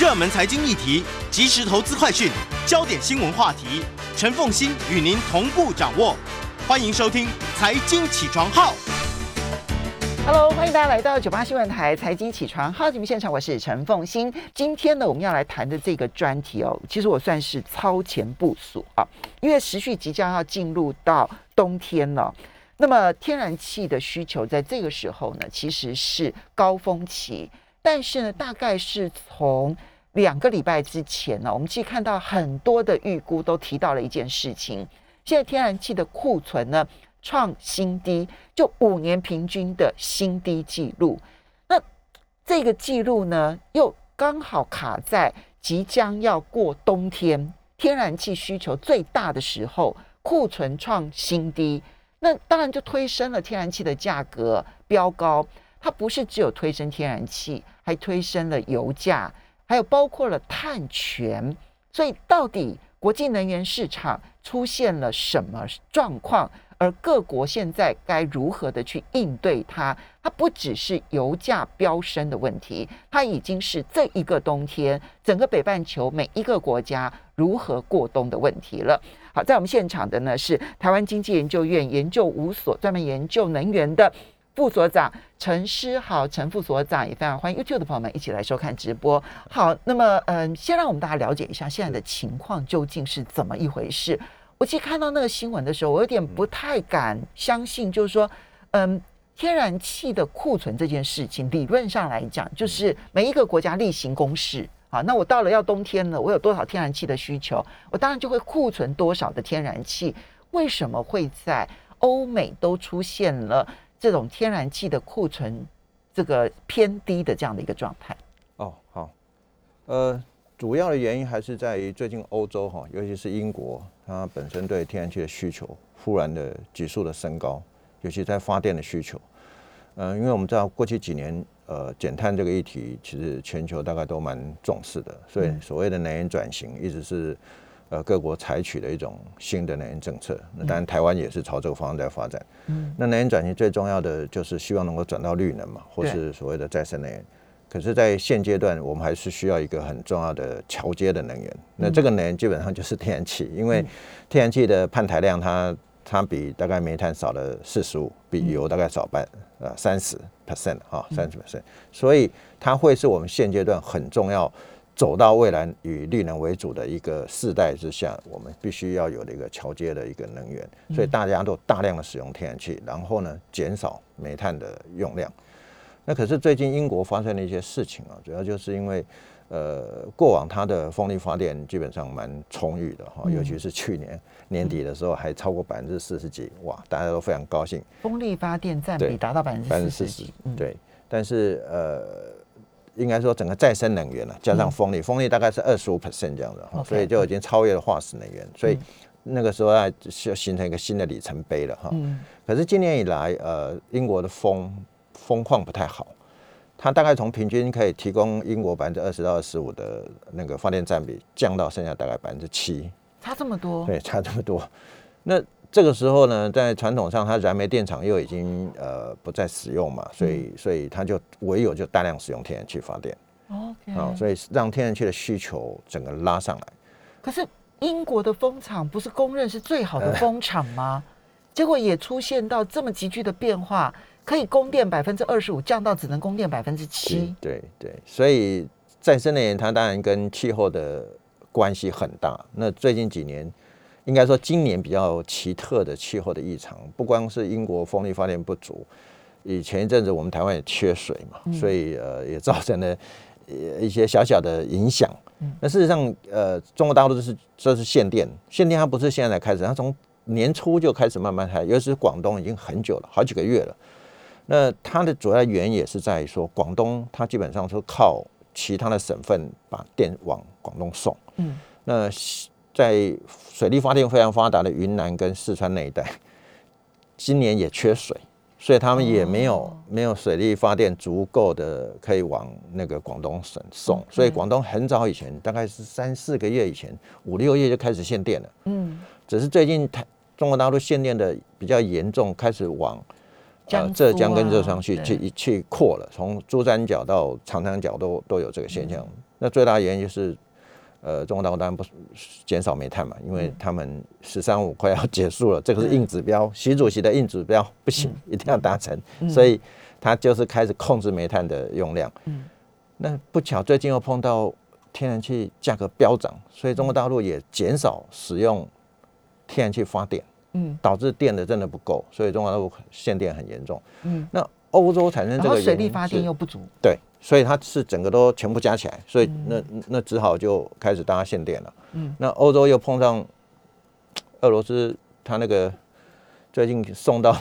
热门财经议题、即时投资快讯、焦点新闻话题，陈凤欣与您同步掌握。欢迎收听《财经起床号》。Hello，欢迎大家来到九八新闻台财经起床号节目现场，我是陈凤欣。今天呢，我们要来谈的这个专题哦，其实我算是超前部署啊，因为时序即将要进入到冬天了。那么天然气的需求在这个时候呢，其实是高峰期，但是呢，大概是从两个礼拜之前呢，我们其实看到很多的预估都提到了一件事情，现在天然气的库存呢。创新低，就五年平均的新低纪录。那这个记录呢，又刚好卡在即将要过冬天，天然气需求最大的时候，库存创新低。那当然就推升了天然气的价格飙高。它不是只有推升天然气，还推升了油价，还有包括了碳权。所以到底国际能源市场出现了什么状况？而各国现在该如何的去应对它？它不只是油价飙升的问题，它已经是这一个冬天整个北半球每一个国家如何过冬的问题了。好，在我们现场的呢是台湾经济研究院研究五所专门研究能源的副所长陈诗豪陈副所长，也非常欢迎 YouTube 的朋友们一起来收看直播。好，那么嗯，先让我们大家了解一下现在的情况究竟是怎么一回事。我其实看到那个新闻的时候，我有点不太敢相信，就是说，嗯，天然气的库存这件事情，理论上来讲，就是每一个国家例行公事好。那我到了要冬天了，我有多少天然气的需求，我当然就会库存多少的天然气。为什么会在欧美都出现了这种天然气的库存这个偏低的这样的一个状态？哦，好，呃。主要的原因还是在于最近欧洲哈，尤其是英国，它本身对天然气的需求忽然的急速的升高，尤其在发电的需求。嗯、呃，因为我们知道过去几年，呃，减碳这个议题其实全球大概都蛮重视的，所以所谓的能源转型一直是呃各国采取的一种新的能源政策。那当然台湾也是朝这个方向在发展。嗯，那能源转型最重要的就是希望能够转到绿能嘛，或是所谓的再生能源。可是，在现阶段，我们还是需要一个很重要的桥接的能源。那这个能源基本上就是天然气，因为天然气的碳排量它它比大概煤炭少了四十五，比油大概少半呃三十 percent 啊，三十 percent，所以它会是我们现阶段很重要走到未来以绿能为主的一个世代之下，我们必须要有的一个桥接的一个能源。所以大家都大量的使用天然气，然后呢减少煤炭的用量。那可是最近英国发生了一些事情啊，主要就是因为，呃，过往它的风力发电基本上蛮充裕的哈，尤其是去年年底的时候还超过百分之四十几，哇，大家都非常高兴。风力发电占比达到百分之百分之四十，对。但是呃，应该说整个再生能源了，加上风力，风力大概是二十五 percent 这样子哈，所以就已经超越了化石能源，所以那个时候要形成一个新的里程碑了哈。可是今年以来，呃，英国的风风况不太好，它大概从平均可以提供英国百分之二十到二十五的那个发电占比，降到剩下大概百分之七，差这么多？对，差这么多。那这个时候呢，在传统上，它燃煤电厂又已经呃不再使用嘛，所以所以它就唯有就大量使用天然气发电。OK，啊，所以让天然气的需求整个拉上来。可是英国的风场不是公认是最好的风场吗？结果也出现到这么急剧的变化。可以供电百分之二十五，降到只能供电百分之七。对对，所以再生能源它当然跟气候的关系很大。那最近几年，应该说今年比较奇特的气候的异常，不光是英国风力发电不足，以前一阵子我们台湾也缺水嘛，嗯、所以呃也造成了一些小小的影响。嗯、那事实上，呃，中国大陆就是这是限电，限电它不是现在才开始，它从年初就开始慢慢开，尤其是广东已经很久了，好几个月了。那它的主要原因也是在于说，广东它基本上是靠其他的省份把电往广东送。嗯，那在水力发电非常发达的云南跟四川那一带，今年也缺水，所以他们也没有、哦。没有水力发电足够的可以往那个广东省送，所以广东很早以前，大概是三四个月以前，五六月就开始限电了。嗯，只是最近台中国大陆限电的比较严重，开始往江浙江跟浙商去对。去去扩了，从珠三角到长三角都都有这个现象。嗯。那最大的原因就是，呃，中国大陆当然不是减少煤炭嘛，因为嗯。他们“十三五”快要结束了，这个是硬指标，习主席的硬指标不行，一定要达成，嗯。所以他就是开始控制煤炭的用量。嗯。那不巧最近又碰到天然气价格飙涨，所以中国大陆也减少使用天然气发电。嗯。导致电的真的不够，所以中国大陆限电很严重。嗯，那欧洲产生这个水力发电又不足，对，所以它是整个都全部加起来，所以嗯那那只好就开始大家限电了。嗯，那欧洲又碰上俄罗斯，它那个最近送到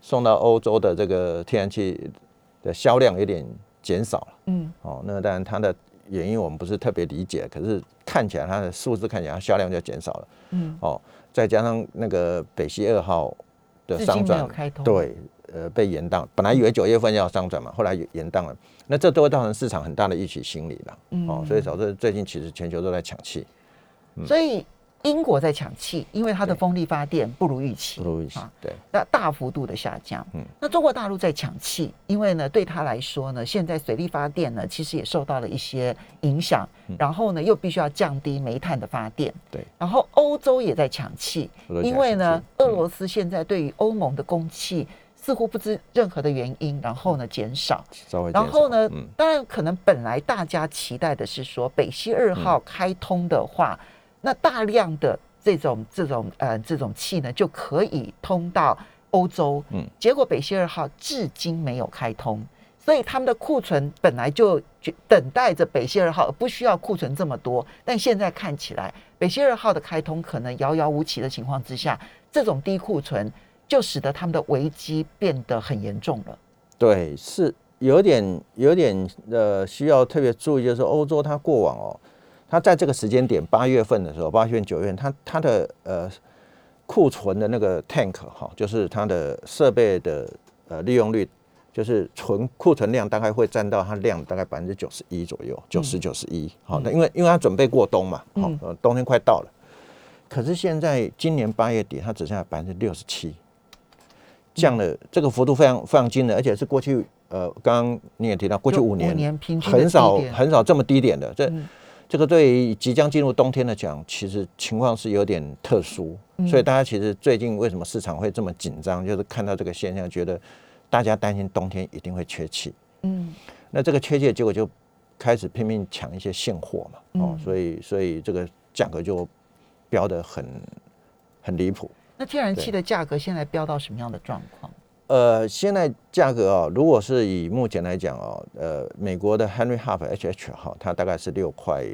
送到欧洲的这个天然气的销量有点减少了。嗯哦，那当然它的原因我们不是特别理解，可是看起来它的数字看起来它销量就减少了。嗯，哦，再加上那个北溪二号的商转对，呃，被延宕，本来以为九月份要上转嘛，后来延宕了，那这都会造成市场很大的预期心理了。嗯哦，所以导致最近其实全球都在抢气，所以英国在抢气，因为它的对风力发电不如预期不，如预期啊。对，那大幅度的下降。嗯那中国大陆在抢气，因为呢，对他来说呢，现在水力发电呢，其实也受到了一些影响，然后呢，又必须要降低煤炭的发电。嗯对，然后欧洲也在抢气，因为呢俄罗斯现在对于欧盟的供气似乎不知任何的原因，然后呢减少。然后呢，嗯，当然可能本来大家期待的是说，北溪二号开通的话，那大量的这种这种呃这种气呢，就可以通到欧洲。嗯，结果北溪二号至今没有开通，所以他们的库存本来就就等待着北溪二号，不需要库存这么多。但现在看起来，北溪二号的开通可能遥遥无期的情况之下，这种低库存就使得他们的危机变得很严重了。对，是有点有点呃需要特别注意，就是欧洲它过往哦，它在这个时间点八月份的时候，八月份九月份，它它的呃库存的那个 tank 哈、就是它的设备的呃利用率。就是存库存量大概会占到它量大概百分之九十一左右，九十九十一。好，那因为因为它准备过冬嘛，好、嗯呃冬天快到了。可是现在今年八月底，它只剩下百分之六十七，降了这个幅度非常非常惊人，而且是过去呃，刚刚你也提到，过去五年很少很少这么低点的。这、嗯这个对于即将进入冬天的讲，其实情况是有点特殊，嗯所以大家其实最近为什么市场会这么紧张，就是看到这个现象，觉得大家担心冬天一定会缺气。嗯那这个缺气的结果就开始拼命抢一些现货嘛，哦嗯，所以所以这个价格就飙得很很离谱。那天然气的价格现在飙到什么样的状况？呃，现在价格哦，如果是以目前来讲哦，呃，美国的 Henry Hub HH 哈，它大概是六块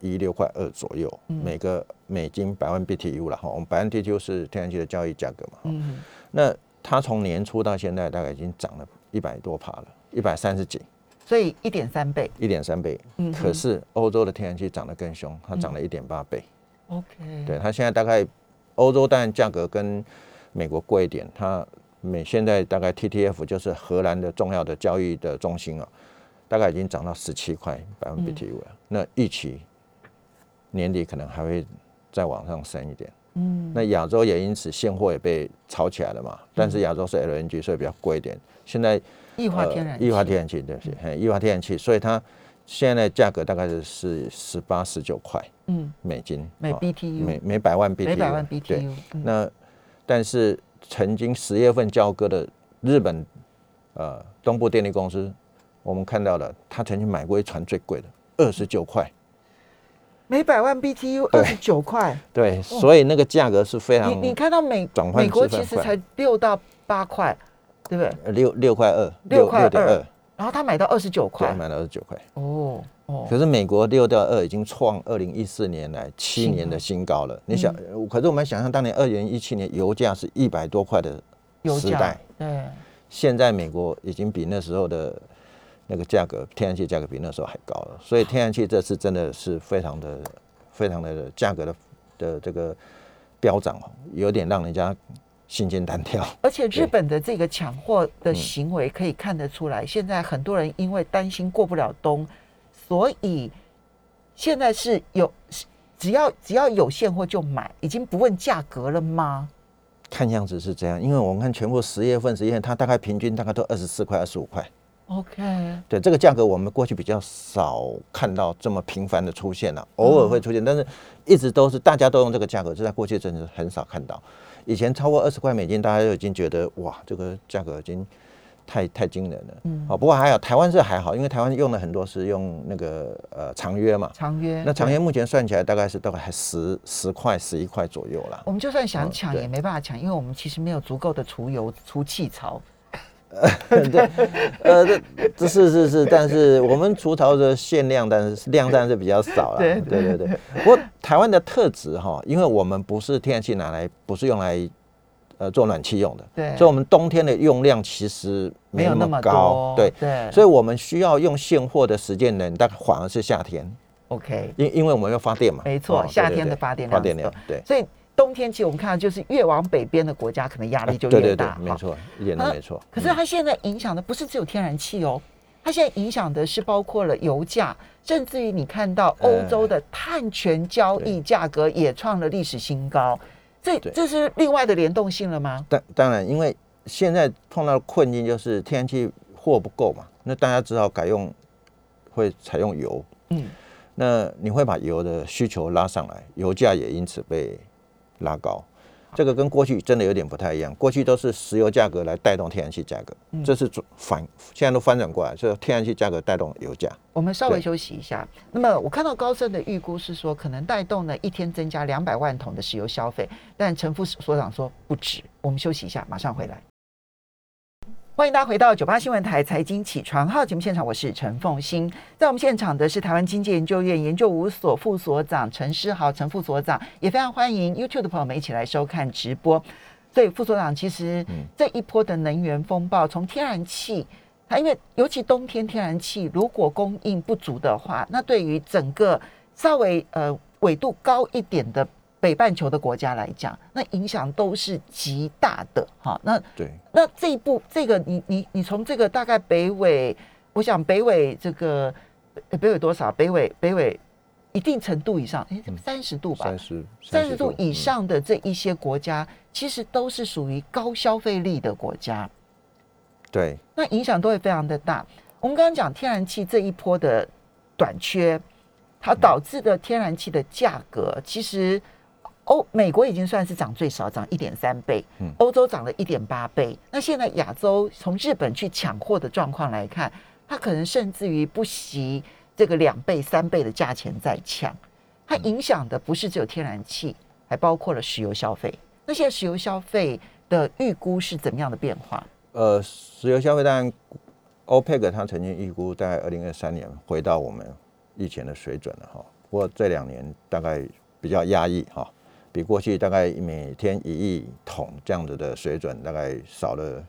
一、六块二左右，嗯每个美金百万 BTU 了哈。我们百万 BTU 是天然气的交易价格嘛，嗯，那它从年初到现在大概已经涨了一百多趴了，一百三十几，所以一点三倍。一点三倍。嗯可是欧洲的天然气涨得更凶，它涨了一点八倍。OK，对，它现在大概欧洲当然价格跟美国贵一点，它美现在大概 TTF 就是荷兰的重要的交易的中心啊，大概已经涨到十七块百分比 T U 了。那预期年底可能还会再往上升一点。嗯，那亚洲也因此现货也被炒起来了嘛，但是亚洲是 LNG，所以比较贵一点。现在液化天然气，液化天然气对不起，嘿液化天然气，所以它现在价格大概是是十八十九块嗯，美金，每哦 BTU 每每百万 BTU，每百万 BTU，嗯。那但是曾经十月份交割的日本呃东部电力公司，我们看到了，他曾经买过一船最贵的二十九块，每百万 BTU 二十九块。对，所以那个价格是非常你你看到美转换美国其实才六到八块，对不对？呃六六块二，六块二。然后他买到二十九对，块，买到二十九块。哦哦，可是美国六到二已经创二零一四年来七年的新高了。你想，可是我们想象当年二零一七年油价是一百多块的油价时代，对，现在美国已经比那时候的那个价格，天然气价格比那时候还高了。所以天然气这次真的是非常的、非常的价格的的这个飙涨哦，有点让人家心惊胆跳。而且日本的这个抢货的嗯行为可以看得出来，现在很多人因为担心过不了冬，所以现在是有只要只要有现货就买，已经不问价格了吗？看样子是这样，因为我们看全部十月份、十一月份，它大概平均大概都二十四块、二十五块。OK，对这个价格，我们过去比较少看到这么频繁的出现了、偶尔会出现，但是一直都是大家都用这个价格，这在过去真的是很少看到。以前超过二十块美金，大家就已经觉得哇，这个价格已经太太惊人了。嗯，好，不过还好，台湾是还好，因为台湾用的很多是用那个呃长约嘛，长约那长约目前算起来大概是大概还十十块、十一块左右啦。我们就算想抢也没办法抢，因为我们其实没有足够的除油除气槽。对，呃，这这是是是，但是我们除槽的限量，但是量当然是比较少了。对对对对。不过台湾的特质哈，因为我们不是天然气拿来，不是用来呃做暖气用的，对所以我们冬天的用量其实没有那么么高。多对，对所以我们需要用现货的时间呢，大概反而是夏天，OK，因因为我们要发电嘛。没错哦夏对对天的发电发电量对。所以冬天其实我们看到就是越往北边的国家，可能压力就对对对越大。，哈。没错，一点都啊没错。可是它现在影响的不是只有天然气哦，它现在影响的是包括了油价，甚至于你看到欧洲的碳权交易价格也创了历史新高，这对这是另外的联动性了吗？当当然，因为现在碰到的困境就是天然气货不够嘛，那大家只好改用，会采用油。嗯，那你会把油的需求拉上来，油价也因此被拉高。这个跟过去真的有点不太一样，过去都是石油价格来带动天然气价格，这是转反现在都翻转过来，是天然气价格带动油价。我们稍微休息一下。那么我看到高盛的预估是说，可能带动呢一天增加两百万桶的石油消费，但陈副所长说不止。我们休息一下，马上回来。欢迎大家回到九八新闻台财经起床号节目现场，我是陈凤欣。在我们现场的是台湾经济研究院研究五所副所长陈诗豪陈副所长，也非常欢迎 YouTube 的朋友们一起来收看直播。所以副所长，其实这一波的能源风暴，从天然气，它因为尤其冬天天然气如果供应不足的话，那对于整个稍微呃纬度高一点的北半球的国家来讲，那影响都是极大的哈。那对，那这一步，这个你你你从这个大概北纬，我想北纬这个呃北纬多少？北纬北纬一定程度以上，哎，三十度吧，三十三十度以嗯上的这一些国家，其实都是属于高消费力的国家，对，那影响都会非常的大。我们刚刚讲天然气这一波的短缺，它导致的天然气的价格，其实欧美国已经算是涨最少，涨一点三倍嗯，欧洲涨了一点八倍。那现在亚洲从日本去抢货的状况来看，它可能甚至于不惜这个两倍、三倍的价钱在抢。它影响的不是只有天然气，还包括了石油消费。那现在石油消费的预估是怎么样的变化？呃，石油消费当然，OPEC 它曾经预估大概二零二三年回到我们以前的水准了哈。不过这两年大概比较压抑哈，比过去大概每天一亿桶这样子的水准，大概少了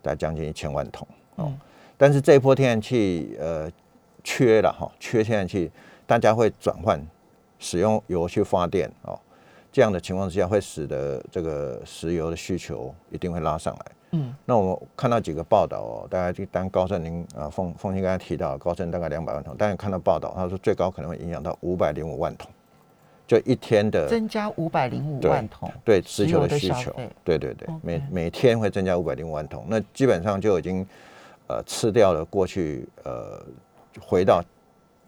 大概将近一千万桶哦。嗯但是这一波天然气呃缺了哈，缺天然气，大家会转换使用油去发电哦。这样的情况之下，会使得这个石油的需求一定会拉上来。嗯，那我们看到几个报道哦，大概就当高盛您啊凤凤清刚才提到，高盛大概两百万桶，但是看到报道，他说最高可能会影响到五百零五万桶，就一天的增加五百零五万桶。对石油的的需求，对对对每每天会增加五百零五万桶，那基本上就已经呃吃掉了过去呃回到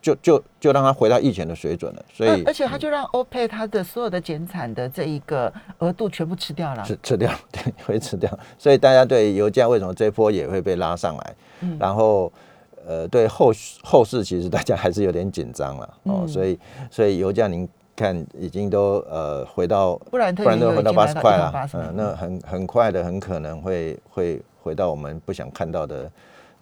就就就让它回到以前的水准了，所以而而且它就让欧佩它的所有的减产的这一个额度全部吃掉了。吃吃掉，对，会吃掉。所以大家对油价为什么这波也会被拉上来？嗯然后呃，对后后市其实大家还是有点紧张了哦。嗯所以所以油价您看已经都呃回到不然不然都回到八十块了嗯，那很很快的，很可能会会回到我们不想看到的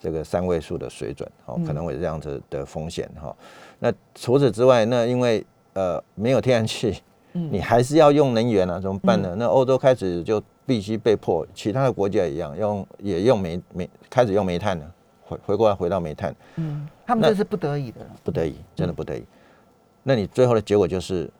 这个三位数的水准，哦，可能会有这样子的风险哈。那除此之外，那因为呃没有天然气，嗯你还是要用能源啊，怎么办呢？那欧洲开始就必须被迫，其他的国家一样用也用煤煤开始用煤炭了，回回过来回到煤炭，嗯，他们那这是不得已的了。不得已，真的不得已。那你最后的结果就是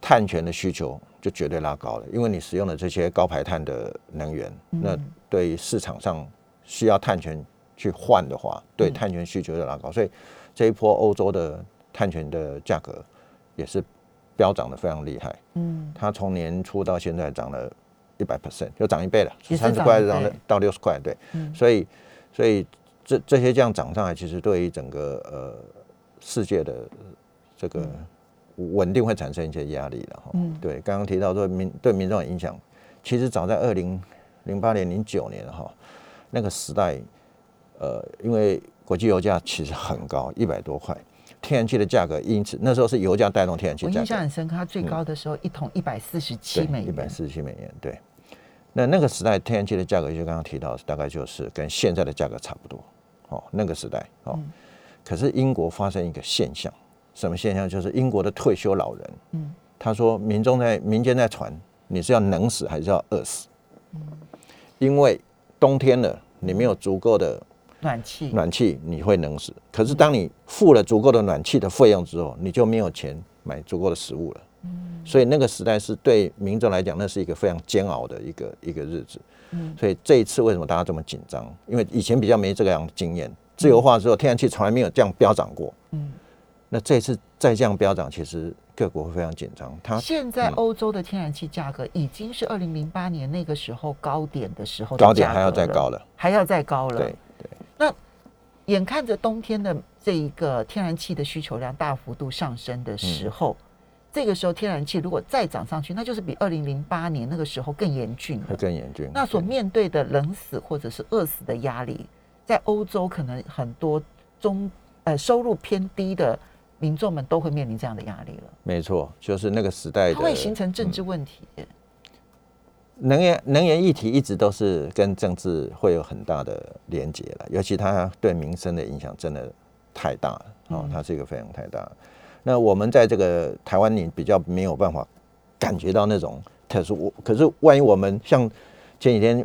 碳权的需求就绝对拉高了，因为你使用的这些高排碳的能源，那对于市场上需要碳权去换的话，对碳权需求就拉高，所以这一波欧洲的碳权的价格也是飙涨的非常厉害。嗯，它从年初到现在涨了一一百 percent，就涨一倍了，三十块涨到六十块，对，嗯。所以所以这这些这样涨上来，其实对于整个呃世界的呃这个稳定会产生一些压力了哈。嗯对，刚刚提到说民对民众的影响，其实早在二零零八年、零九年哈那个时代，呃，因为国际油价其实很高，一百多块，天然气的价格因此那时候是油价带动天然气我，印象很深刻，它最高的时候一桶一百四十七美元，一百，四十七美元，对。那那个时代天然气的价格，就刚刚提到，大概就是跟现在的价格差不多，哦，那个时代哦。嗯可是英国发生一个现象，什么现象？就是英国的退休老人，嗯他说民众在民间在传，你是要冷死还是要饿死？嗯因为冬天了，你没有足够的暖气，暖气，你会冷死。可是当你付了足够的暖气的费用之后，你就没有钱买足够的食物了。所以那个时代是对民众来讲，那是一个非常煎熬的一个一个日子。所以这一次为什么大家这么紧张？因为以前比较没这个样的经验，自由化之后，天然气从来没有这样飙涨过。嗯那这次再这样飙涨，其实各国会非常紧张。它现在嗯欧洲的天然气价格已经是二零零八年那个时候高点的时候的高点还要再高了。还要再高了。对，对，那眼看着冬天的这一个天然气的需求量大幅度上升的时候，嗯这个时候天然气如果再涨上去，那就是比二零零八年那个时候更严峻会了。更严峻。那所面对的冷死或者是饿死的压力，在欧洲可能很多中呃收入偏低的民众们都会面临这样的压力了，没错，就是那个时代的它会形成政治问题。能源能源议题一直都是跟政治会有很大的连结了，尤其它对民生的影响真的太大了，哦，它是一个非常太大。那我们在这个台湾，你比较没有办法感觉到那种特殊。我可是万一我们像前几天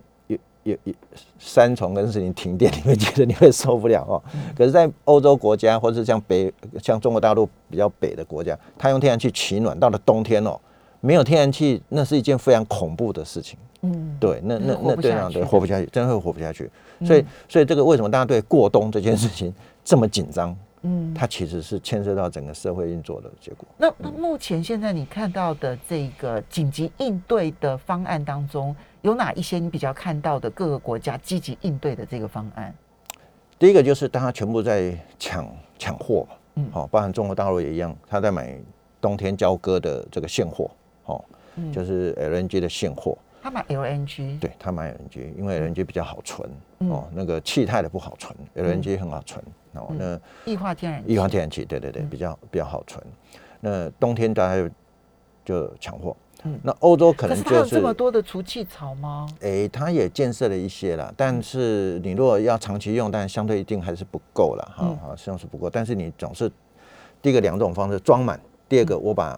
有有有三重跟四零停电，你会觉得你会受不了哦。可是，在欧洲国家或者是像北像中国大陆比较北的国家，它用天然气取暖，到了冬天哦，没有天然气，那是一件非常恐怖的事情。嗯，对，那那那这样对活不下去，真的会活不下去。所以，所以这个为什么大家对过冬这件事情这么紧张？嗯，它其实是牵涉到整个社会运作的结果。那那目前现在你看到的这个紧急应对的方案当中，有哪一些你比较看到的各个国家积极应对的这个方案？第一个就是大家全部在抢抢货，嗯。好、包含中国大陆也一样，他在买冬天交割的这个现货，哦，嗯。就是 LNG 的现货，他买 LNG，对他买 LNG，因为 LNG 比较好存，嗯哦，那个气态的不好存，LNG 很好存，哦，嗯那液化天然气，液化天然气，对对对，嗯比较比较好存。那冬天大家就就抢货。嗯那欧洲可可能就是是它有这么多的除气槽吗？哎，它也建设了一些了，但是你如果要长期用，但相对一定还是不够了哈，嗯好像是不够。但是你总是第一个两种方式装满，第二个我把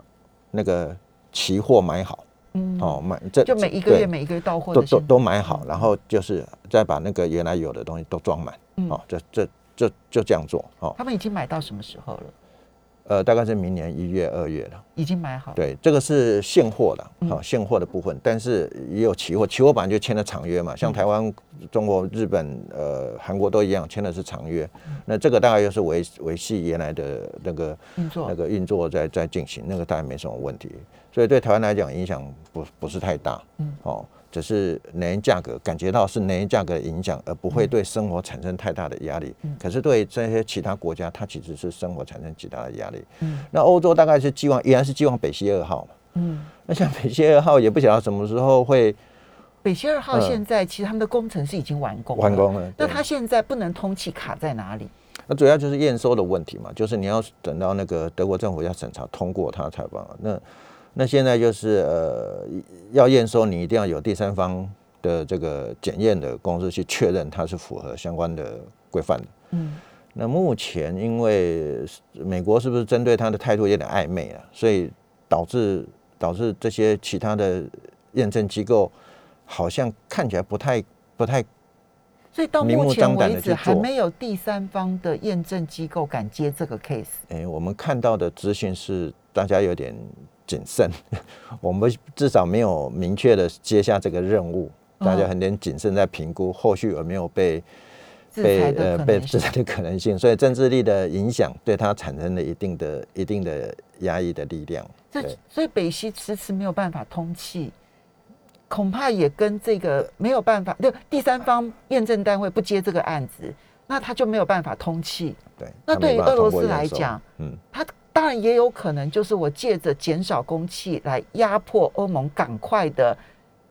那个期货买好，嗯，哦，买这就每一个月每一个月到货都都都买好，然后就是再把那个原来有的东西都装满，嗯。哦，这这就就这样做，哦，他们已经买到什么时候了？呃，大概是明年一月、二月了。已经买好。，对，这个是现货的，嗯。好、现货的部分，但是也有期货，期货版就签了长约嘛，嗯。像台湾、中国、日本、呃韩国都一样，签的是长约。嗯。那这个大概又是维维系原来的那个运作。那个运作在在进行，那个大概没什么问题，所以对台湾来讲影响不不是太大，嗯哦，只是能源价格感觉到是能源价格的影响，而不会嗯对生活产生太大的压力。嗯可是对这些其他国家，它其实是生活产生极大的压力。嗯那欧洲大概是寄望，依然是寄望北溪二号嘛。嗯，那像北溪二号也不晓得什么时候会北溪二号嗯现在其实他们的工程是已经完工了完。工了。那它现在不能通气卡在哪里？那主要就是验收的问题嘛，就是你要等到那个德国政府要审查通过它才办。那那现在就是呃要验收，你一定要有第三方的这个检验的公司去确认它是符合相关的规范的。嗯那目前因为美国是不是针对它的态度有点暧昧啊，所以导致导致这些其他的验证机构好像看起来不太不太所以到目前为止还没有第三方的验证机构敢接这个 case。诶，我们看到的资讯是大家有点谨慎，我们至少没有明确的接下这个任务，大家嗯很点谨慎在评估后续有没有被被呃。被制裁的可能性，所以政治力的影响对它产生了一定的一定的压抑的力量。这所以北溪迟迟没有办法通气。恐怕也跟这个没有办法，就第三方验证单位不接这个案子，那他就没有办法通气。对，那对于俄罗斯来讲，嗯，他当然也有可能就是我借着减少供气来压迫欧盟赶快的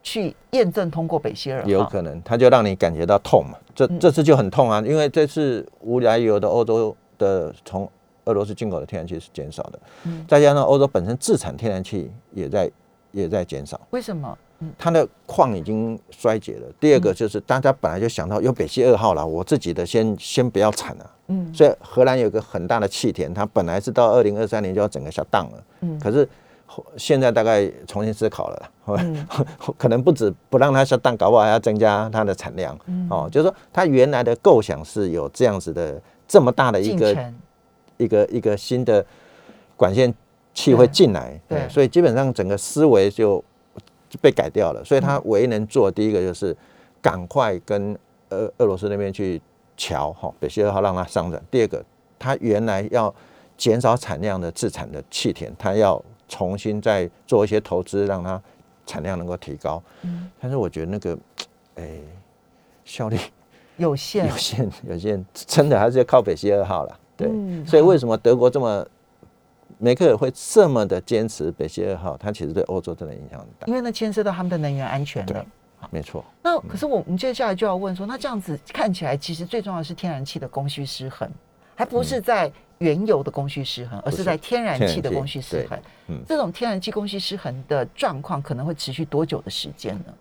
去验证通过北溪二号。有可能，他就让你感觉到痛嘛。这嗯这次就很痛啊，因为这次无来由的欧洲的从俄罗斯进口的天然气是减少的，嗯再加上欧洲本身自产天然气也在也在减少，为什么？嗯。它的矿已经衰竭了。第二个就是大家本来就想到有北溪二号了，我自己的先先不要产了、嗯。所以荷兰有个很大的气田，它本来是到二零二三年就要整个下档了，嗯。可是后现在大概重新思考了，嗯。可能不止不让它下档，搞不好还要增加它的产量。嗯。哦，就是说它原来的构想是有这样子的这么大的一个一个一个新的管线气会进来，对所以基本上整个思维就就被改掉了。所以他嗯唯一能做的第一个就是赶快跟俄俄罗斯那边去瞧哈，北溪二号让它上涨。第二个，他原来要减少产量的自产的气田，他要重新再做一些投资，让它产量能够提高。嗯但是我觉得那个，哎、效率有限 有，限，有限，真的还是要靠北溪二号了。对，嗯所以为什么德国这么梅克尔会这么的坚持北溪二号？它其实对欧洲真的影响很大。因为那牵涉到他们的能源安全了对。没错，那可是我们接下来就要问说，那这样子看起来，其实最重要的是天然气的供需失衡，还不是在原油的供需失衡，而是是在天然气的供需失衡。嗯这种天然气供需失衡的状况可能会持续多久的时间呢？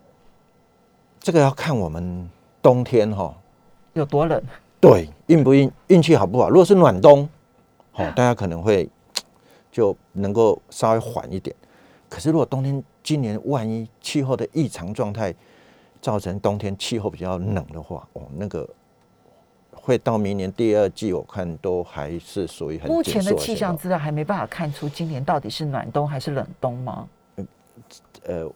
这个要看我们冬天哈、有多冷？对运不运运气好不好？如果是暖冬，哦，大家可能会就能够稍微缓一点。可是如果冬天今年万一气候的异常状态造成冬天气候比较冷的话，哦，那个会到明年第二季，我看都还是属于很目前的气象资料还没办法看出今年到底是暖冬还是冷冬吗？呃，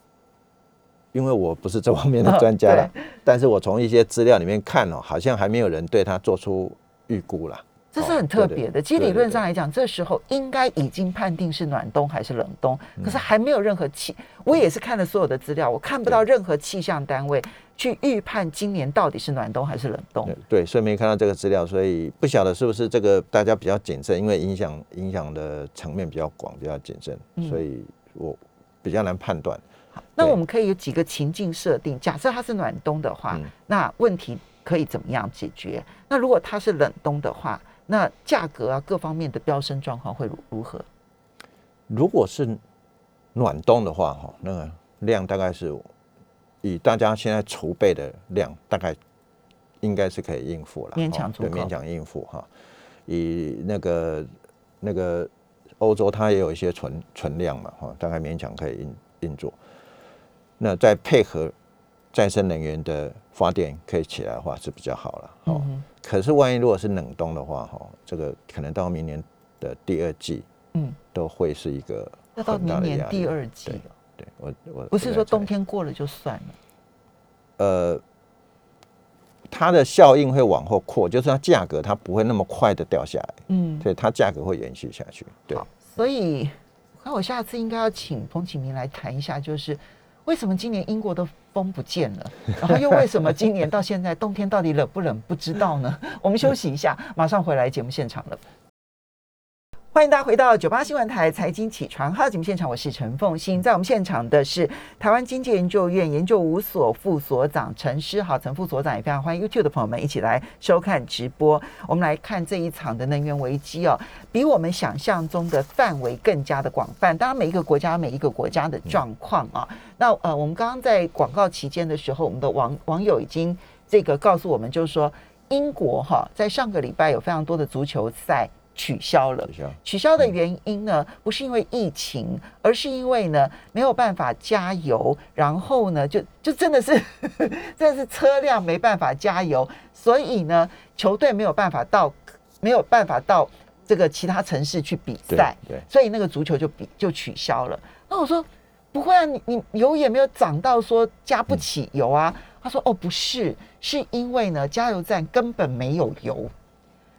因为我不是这方面的专家了，但是我从一些资料里面看哦，好像还没有人对它做出预估啦。哦这是很特别的。其实理论上来讲，这时候应该已经判定是暖冬还是冷冬，嗯可是还没有任何气。我也是看了所有的资料，我看不到任何气象单位去预判今年到底是暖冬还是冷冬对。对，所以没看到这个资料，所以不晓得是不是这个大家比较谨慎，因为影响影响的层面比较广，比较谨慎，嗯所以我比较难判断。好那我们可以有几个情境设定，假设它是暖冬的话，嗯那问题可以怎么样解决？那如果它是冷冬的话，那价格啊各方面的飙升状况会如如何？如果是暖冬的话，哈，那个量大概是以大家现在储备的量，大概应该是可以应付了，勉强足够，勉强应付哈。以那个那个欧洲，它也有一些存存量嘛，哈，大概勉强可以运运作。那再配合再生能源的发电可以起来的话，是比较好了，哦。嗯可是万一如果是冷冻的话，哈，这个可能到明年的第二季嗯，都会是一个要到明年第二季对了，对我我不是说冬天过了就算了。呃，它的效应会往后扩，就是它价格它不会那么快的掉下来，嗯，所以它价格会延续下去。对，所以我看我下次应该要请彭启明来谈一下，就是为什么今年英国的风不见了，然后又为什么今年到现在冬天到底冷不冷不知道呢？我们休息一下，马上回来节目现场了。欢迎大家回到九八新闻台财经起床号节目现场，我是陈凤欣，在我们现场的是台湾经济研究院研究五所副所长陈诗豪，陈副所长也非常欢迎 YouTube 的朋友们一起来收看直播。我们来看这一场的能源危机哦，比我们想象中的范围更加的广泛。当然，每一个国家每一个国家的状况啊，那呃，我们刚刚在广告期间的时候，我们的网网友已经这个告诉我们，就是说英国哈，在上个礼拜有非常多的足球赛取消了取。消。取消的原因呢，不是因为疫情，而是因为呢没有办法加油，然后呢就就真的是 真的是车辆没办法加油，所以呢球队没有办法到没有办法到这个其他城市去比赛，对，所以那个足球就比就取消了。那我说不会啊，你你油也没有涨到说加不起油啊。他说哦不是，是因为呢加油站根本没有油。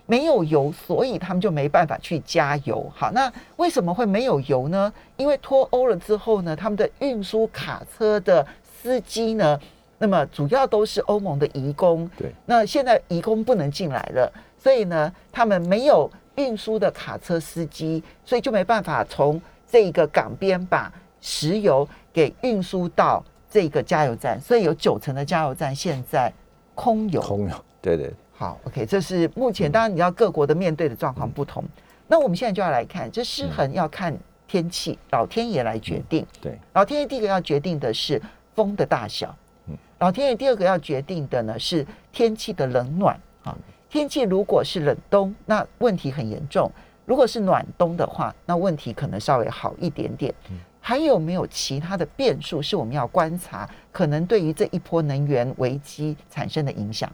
没有油，所以他们就没办法去加油。好，那为什么会没有油呢？因为脱欧了之后呢，他们的运输卡车的司机呢，那么主要都是欧盟的移工。对，那现在移工不能进来了，所以呢，他们没有运输的卡车司机，所以就没办法从这个港边把石油给运输到这个加油站，所以有九成的加油站现在空油。空油，对对，好，OK，这是目前当然你要各国的面对的状况不同。那我们现在就要来看，这失衡要看天气，老天爷来决定。对，老天爷第一个要决定的是风的大小，嗯老天爷第二个要决定的呢是天气的冷暖啊。天气如果是冷冬，那问题很严重；如果是暖冬的话，那问题可能稍微好一点点。还有没有其他的变数是我们要观察，可能对于这一波能源危机产生的影响？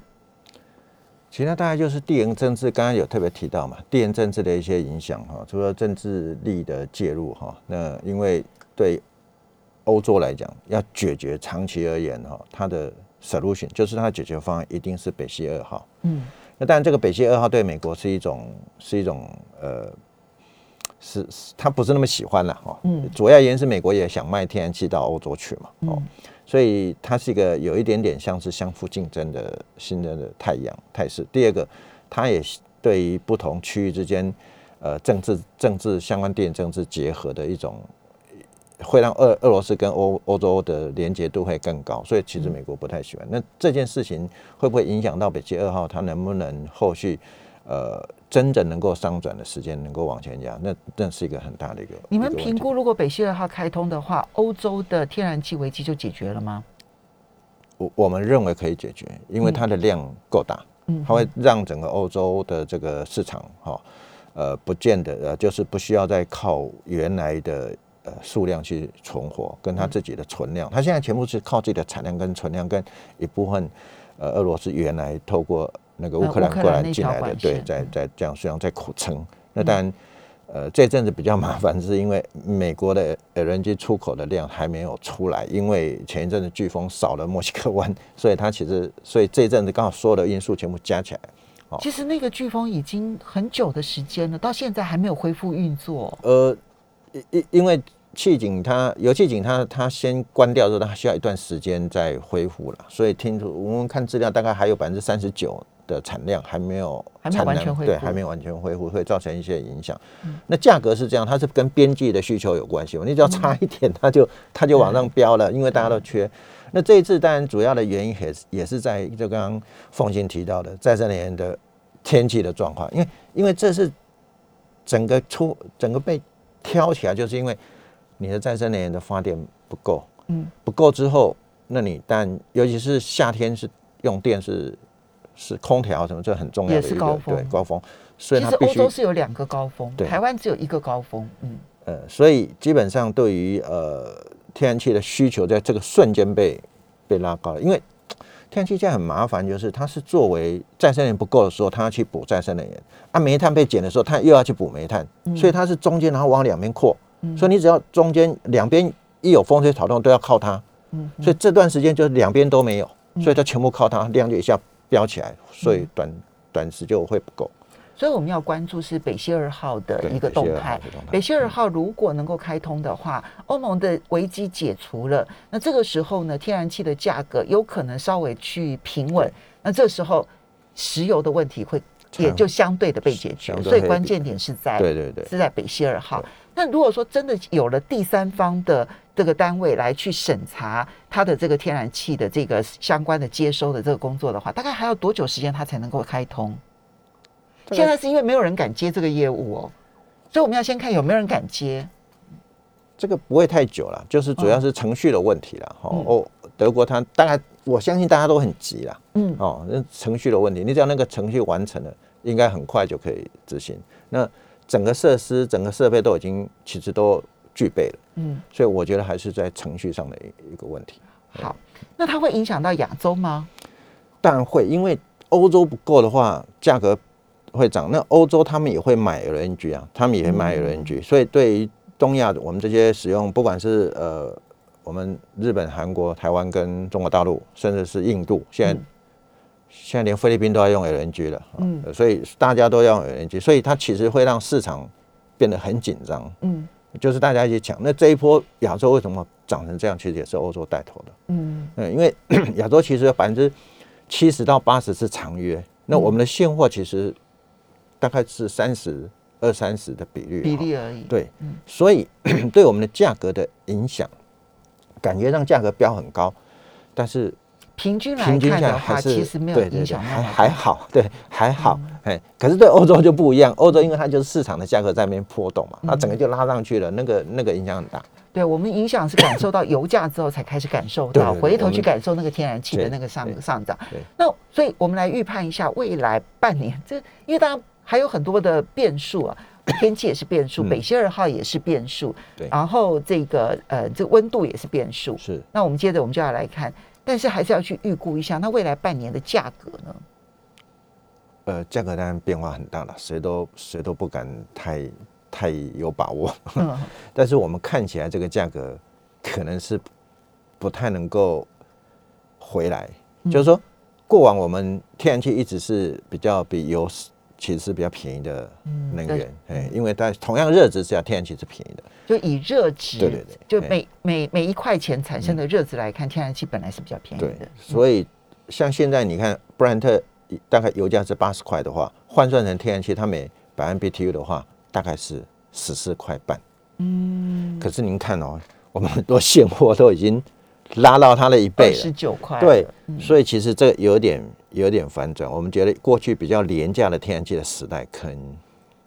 其他大概就是地缘政治，刚刚有特别提到嘛，地缘政治的一些影响哈，除了政治力的介入哈，那因为对欧洲来讲，要解决长期而言哈，它的 solution 就是它的解决方案一定是北溪二号。嗯，那当然这个北溪二号对美国是一种是一种呃。是，是他不是那么喜欢了哈。嗯主要原因是美国也想卖天然气到欧洲去嘛。哦，嗯所以它是一个有一点点像是相互竞争的新的的太阳态势。第二个，它也对于不同区域之间，呃，政治政治相关地缘政治结合的一种，会让俄俄罗斯跟欧欧洲的连结度会更高。所以其实美国不太喜欢。那这件事情会不会影响到北溪二号？它能不能后续呃真正能够商转的时间能够往前压？那那是一个很大的一个。你们评估，如果北溪二号开通的话，欧洲的天然气危机就解决了吗？我我们认为可以解决，因为它的量够大，嗯它会让整个欧洲的这个市场哈，呃，不见得呃，就是不需要再靠原来的呃数量去存活，跟它自己的存量，它现在全部是靠自己的产量跟存量，跟一部分呃俄罗斯原来透过那个乌克兰过来进来的对，在嗯在这样实际上在苦撑。那当然，呃，这阵子比较麻烦，是因为美国的 LNG 出口的量还没有出来，因为前一阵子飓风扫了墨西哥湾，所以它其实，所以这一阵子刚好所有的因素全部加起来，其实那个飓风已经很久的时间了，到现在还没有恢复运作。呃，因因因为气井它油气井它它先关掉之后，它需要一段时间再恢复了，所以听说我们看资料大概还有百分之三十九的产量还没有产能对，还没有完全恢复，会造成一些影响。那价格是这样，它是跟边际的需求有关系嘛，你只要差一点，它就它就往上飙了，因为大家都缺。那这一次当然主要的原因也是也是在就刚刚凤欣提到的再生能源的天气的状况，因为因为这是整个出整个被挑起来，就是因为你的再生能源的发电不够，嗯，不够之后，那你但尤其是夏天是用电是是空调什么，这很重要也的一个是高峰对高峰，所以其实欧洲是有两个高峰，对台湾只有一个高峰。嗯，呃，所以基本上对于呃天然气的需求，在这个瞬间被被拉高了，因为天然气现在很麻烦，就是它是作为再生能源不够的时候，它要去补再生能源。啊，煤炭被减的时候，它又要去补煤炭，所以它是中间然后往两边扩，所以你只要中间两边一有风吹草动都要靠它，嗯所以这段时间就是两边都没有，所以它全部靠它，量就一下飙起来，所以短短时就会不够。所以我们要关注是北溪二号的一个动态。北溪二号如果能够开通的话，欧盟的危机解除了，那这个时候呢，天然气的价格有可能稍微去平稳。那这时候石油的问题会也就相对的被解决所以关键点是在对对对是在北溪二号。那如果说真的有了第三方的这个单位来去审查它的这个天然气的这个相关的接收的这个工作的话，大概还要多久时间它才能够开通？现在是因为没有人敢接这个业务哦，所以我们要先看有没有人敢接。这个不会太久了，就是主要是程序的问题了。哦德国它大概我相信大家都很急了。嗯哦，那程序的问题，你只要那个程序完成了，应该很快就可以执行。那整个设施、整个设备都已经其实都具备了，嗯，所以我觉得还是在程序上的一一个问题。好，那它会影响到亚洲吗？当然会，因为欧洲不够的话，价格会涨。那欧洲他们也会买 LNG 啊，他们也会买 LNG，、所以对于东亚我们这些使用，不管是呃我们日本、韩国、台湾跟中国大陆，甚至是印度，现在、嗯现在连菲律宾都要用 LNG 了，嗯嗯，所以大家都要用 LNG，所以它其实会让市场变得很紧张。嗯就是大家一起抢。那这一波亚洲为什么涨成这样，其实也是欧洲带头的。嗯嗯，因为 亚洲其实有百分之七十到八十是长约，那我们的现货其实大概是三十二三十的比率，比例而已。对，所以 对我们的价格的影响，感觉上价格标很高，但是平均来看的话，其实没有影响那么大。还好，对还好，哎，可是对欧洲就不一样，欧洲因为它就是市场的价格在那边波动嘛，它整个就拉上去了，那个那个影响很大。对我们影响是感受到油价之后才开始感受到，回头去感受那个天然气的那个上对上涨对。那所以我们来预判一下未来半年，这因为当然还有很多的变数啊，天气也是变数，嗯北溪二号也是变数，对然后这个呃这温度也是变数。是，那我们接着我们就要来看，但是还是要去预估一下，那未来半年的价格呢？呃，价格当然变化很大了，谁都谁都不敢太太有把握。嗯，但是我们看起来这个价格可能是不太能够回来，嗯就是说过往我们天然气一直是比较比油是其实是比较便宜的能源，哎、因为在同样热值之下，天然气是便宜的，就以热值，对对对就哎每每每一块钱产生的热值来看，天然气本来是比较便宜对的。，所以像现在你看布兰特大概油价是八十块的话，换算成天然气，它每百万 BTU 的话，大概是十四块半。嗯，可是您看哦，我们很多现货都已经拉到它的一倍了十。九块了，对，嗯所以其实这有点有点反转。我们觉得过去比较廉价的天然气的时代，可能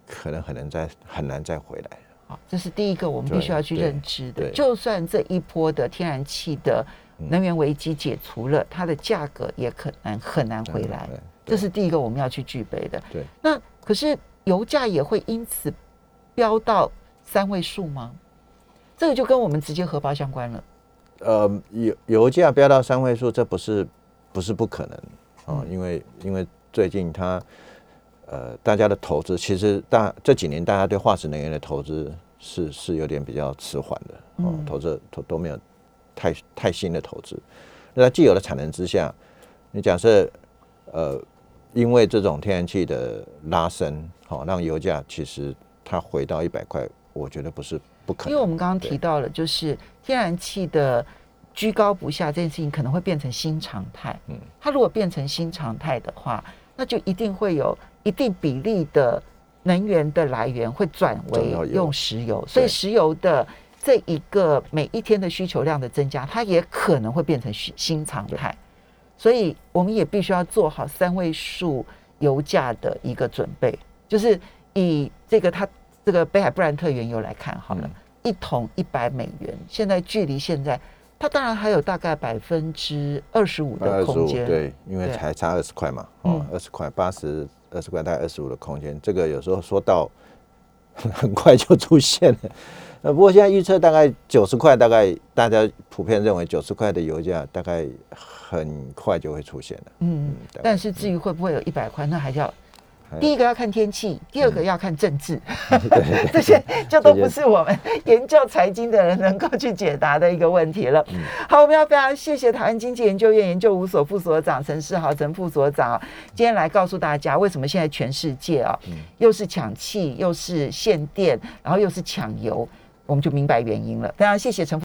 可能很难再很难再回来。好，这是第一个我们必须要去认知的。就算这一波的天然气的能源危机解除了，它的价格也可能很难回来。这是第一个我们要去具备的。对，那可是油价也会因此飙到三位数吗？这个就跟我们直接荷包相关了。呃，油油价飙到三位数，这不是不是不可能哦，因为因为最近它呃大家的投资，其实大这几年大家对化石能源的投资是是有点比较迟缓的哦，嗯投资都都没有太太新的投资。那在既有的产能之下，你假设呃因为这种天然气的拉升，好、让油价其实它回到一百块，我觉得不是不可能。因为我们刚刚提到了，就是天然气的居高不下这件事情可能会变成新常态。嗯嗯，它如果变成新常态的话，那就一定会有一定比例的能源的来源会转为用石油，所以石油的这一个每一天的需求量的增加，它也可能会变成新新常态。所以我们也必须要做好三位数油价的一个准备，就是以这个它这个北海布兰特原油来看好了，嗯一桶一百美元，现在距离现在它当然还有大概百分之二十五的空间，对，因为对才差二十块嘛，嗯哦，二十块八十二十块大概二十五的空间，这个有时候说到很快就出现了。呃，不过现在预测大概九十块，大概大家普遍认为九十块的油价大概很快就会出现了。嗯嗯，但是至于会不会有一百块，那还是要还第一个要看天气，第二个嗯要看政治，这些就都不是我们研究财经的人能够去解答的一个问题了。嗯好，我们要非常谢谢台湾经济研究院研究五所副所长陈世豪陈副所长啊，今天来告诉大家为什么现在全世界啊，嗯又是抢气，又是限电，然后又是抢油，我们就明白原因了。非常谢谢陈副。